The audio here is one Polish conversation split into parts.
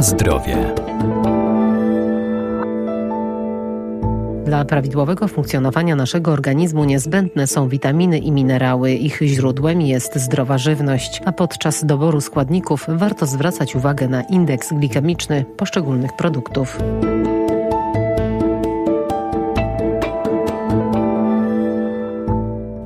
Zdrowie. Dla prawidłowego funkcjonowania naszego organizmu niezbędne są witaminy i minerały. Ich źródłem jest zdrowa żywność, a podczas doboru składników warto zwracać uwagę na indeks glikemiczny poszczególnych produktów.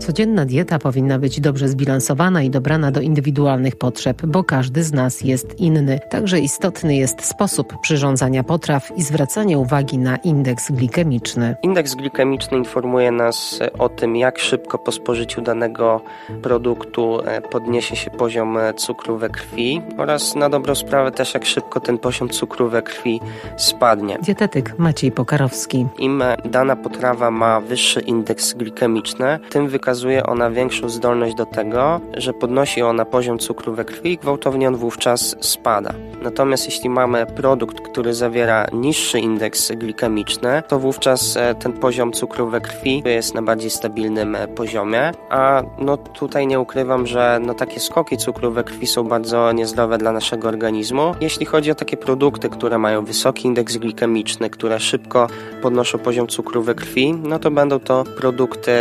Codzienna dieta powinna być dobrze zbilansowana i dobrana do indywidualnych potrzeb, bo każdy z nas jest inny. Także istotny jest sposób przyrządzania potraw i zwracanie uwagi na indeks glikemiczny. Indeks glikemiczny informuje nas o tym, jak szybko po spożyciu danego produktu e, podniesie się poziom e, cukru we krwi oraz na dobrą sprawę też jak szybko ten poziom cukru we krwi spadnie. Dietetyk Maciej Pokarowski. Im dana potrawa ma wyższy indeks glikemiczny, tym wykazuje wykazuje ona większą zdolność do tego, że podnosi ona poziom cukru we krwi i gwałtownie on wówczas spada. Natomiast jeśli mamy produkt, który zawiera niższy indeks glikemiczny, to wówczas e, ten poziom cukru we krwi jest na bardziej stabilnym e, poziomie, a no tutaj nie ukrywam, że no takie skoki cukru we krwi są bardzo niezdrowe dla naszego organizmu. Jeśli chodzi o takie produkty, które mają wysoki indeks glikemiczny, które szybko podnoszą poziom cukru we krwi, no to będą to produkty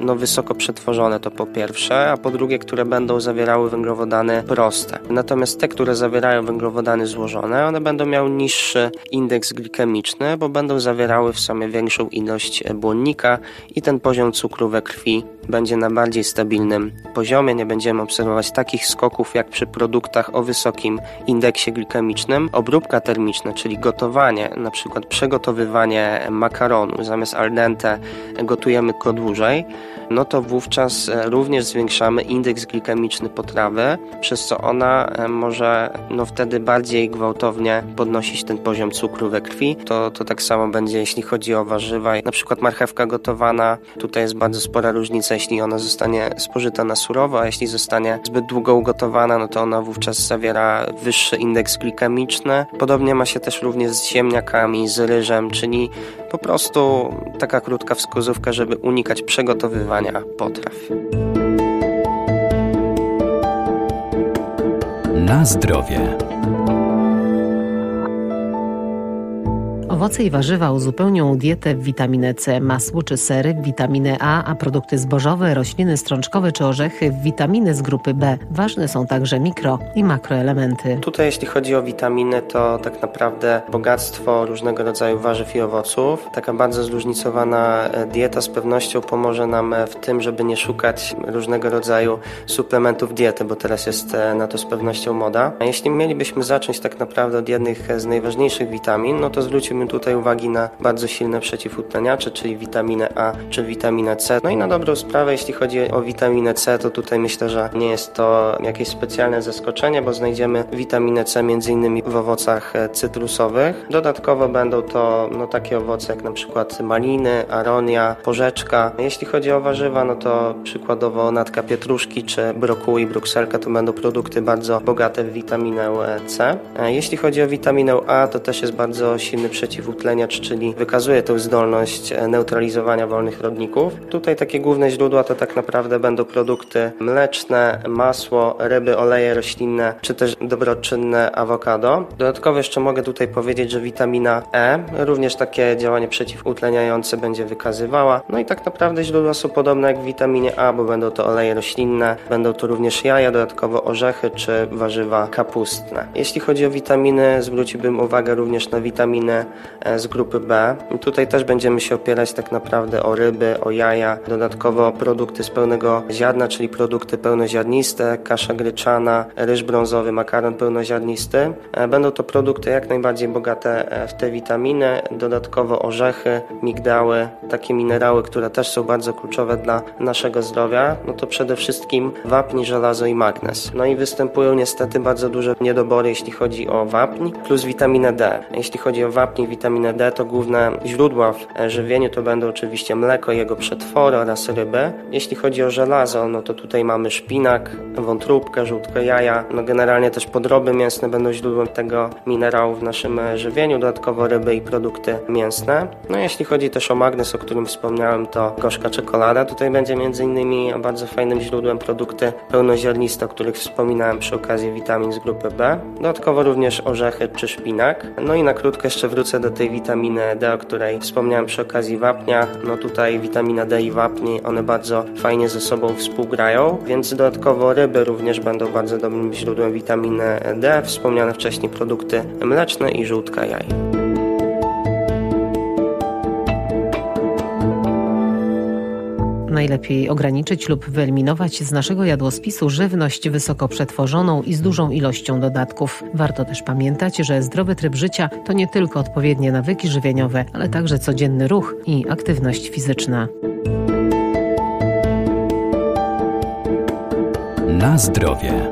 no wysoko przetworzone to po pierwsze, a po drugie, które będą zawierały węglowodany proste. Natomiast te, które zawierają węglowodany złożone, one będą miały niższy indeks glikemiczny, bo będą zawierały w sobie większą ilość błonnika i ten poziom cukru we krwi będzie na bardziej stabilnym poziomie. Nie będziemy obserwować takich skoków jak przy produktach o wysokim indeksie glikemicznym. Obróbka termiczna, czyli gotowanie, na przykład przygotowywanie makaronu zamiast al dente gotujemy go dłużej, no to wówczas e, również zwiększamy indeks glikemiczny potrawy, przez co ona e, może no wtedy bardziej gwałtownie podnosić ten poziom cukru we krwi. To, to tak samo będzie jeśli chodzi o warzywa. Na przykład marchewka gotowana, tutaj jest bardzo spora różnica, jeśli ona zostanie spożyta na surowo, a jeśli zostanie zbyt długo ugotowana, no to ona wówczas zawiera wyższy indeks glikemiczny. Podobnie ma się też również z ziemniakami, z ryżem, czyli po prostu taka krótka wskazówka, żeby unikać przygotowywania potraw. Na zdrowie. Owoce i warzywa uzupełnią dietę w witaminę C, masło czy sery, witaminę A, a produkty zbożowe, rośliny strączkowe czy orzechy w witaminy z grupy B. Ważne są także mikro i makroelementy. Tutaj jeśli chodzi o witaminy, to tak naprawdę bogactwo różnego rodzaju warzyw i owoców. Taka bardzo zróżnicowana e, dieta z pewnością pomoże nam e, w tym, żeby nie szukać różnego rodzaju suplementów diety, bo teraz jest e, na to z pewnością moda. A jeśli mielibyśmy zacząć tak naprawdę od jednych z najważniejszych witamin, no to zwrócimy tutaj uwagi na bardzo silne przeciwutleniacze, czyli witaminę A czy witaminę C. No i na dobrą sprawę, jeśli chodzi o witaminę C, to tutaj myślę, że nie jest to jakieś specjalne zaskoczenie, bo znajdziemy witaminę C m.in. w owocach e, cytrusowych. Dodatkowo będą to no, takie owoce jak na przykład maliny, aronia, porzeczka. Jeśli chodzi o warzywa, no to przykładowo natka pietruszki czy brokuły i brukselka to będą produkty bardzo bogate w witaminę e, C. E, jeśli chodzi o witaminę A, to też jest bardzo silny przeciw przeciwutleniacz, czyli wykazuje tę zdolność e, neutralizowania wolnych rodników. Tutaj takie główne źródła to tak naprawdę będą produkty mleczne, masło, ryby, oleje roślinne, czy też dobroczynne awokado. Dodatkowo jeszcze mogę tutaj powiedzieć, że witamina E również takie działanie przeciwutleniające będzie wykazywała. No i tak naprawdę źródła są podobne jak w witaminie A, bo będą to oleje roślinne, będą to również jaja, dodatkowo orzechy czy warzywa kapustne. Jeśli chodzi o witaminy, zwróciłbym uwagę również na witaminy E, z grupy B. I tutaj też będziemy się opierać tak naprawdę o ryby, o jaja, dodatkowo produkty z pełnego ziarna, czyli produkty pełnoziarniste, kasza gryczana, ryż brązowy, makaron pełnoziarnisty. E, będą to produkty jak najbardziej bogate e, w te witaminy, dodatkowo orzechy, migdały, takie minerały, które też są bardzo kluczowe dla naszego zdrowia, no to przede wszystkim wapń, żelazo i magnez. No i występują niestety bardzo duże niedobory, jeśli chodzi o wapń, plus witaminę D. Jeśli chodzi o wapń, witaminę D, to główne źródła w żywieniu to będą oczywiście mleko, jego przetwory oraz ryby. Jeśli chodzi o żelazo, no to tutaj mamy szpinak, wątróbkę, żółtko jaja. No generalnie też podroby mięsne będą źródłem tego minerału w naszym żywieniu, dodatkowo ryby i produkty mięsne. No jeśli chodzi też o magnez, o którym wspomniałem, to gorzka czekolada. Tutaj będzie między innymi bardzo fajnym źródłem produkty pełnoziarniste, o których wspominałem przy okazji witamin z grupy B. Dodatkowo również orzechy czy szpinak. No i na krótko jeszcze wrócę do tej witaminy D, o której wspomniałem przy okazji wapnia. No tutaj witamina D i wapni, one bardzo fajnie ze sobą współgrają, więc dodatkowo ryby również będą bardzo dobrym źródłem witaminy D. Wspomniane wcześniej produkty mleczne i żółtka jaj. Najlepiej ograniczyć lub wyeliminować z naszego jadłospisu żywność wysoko przetworzoną i z dużą ilością dodatków. Warto też pamiętać, że zdrowy tryb życia to nie tylko odpowiednie nawyki żywieniowe, ale także codzienny ruch i aktywność fizyczna. Na zdrowie.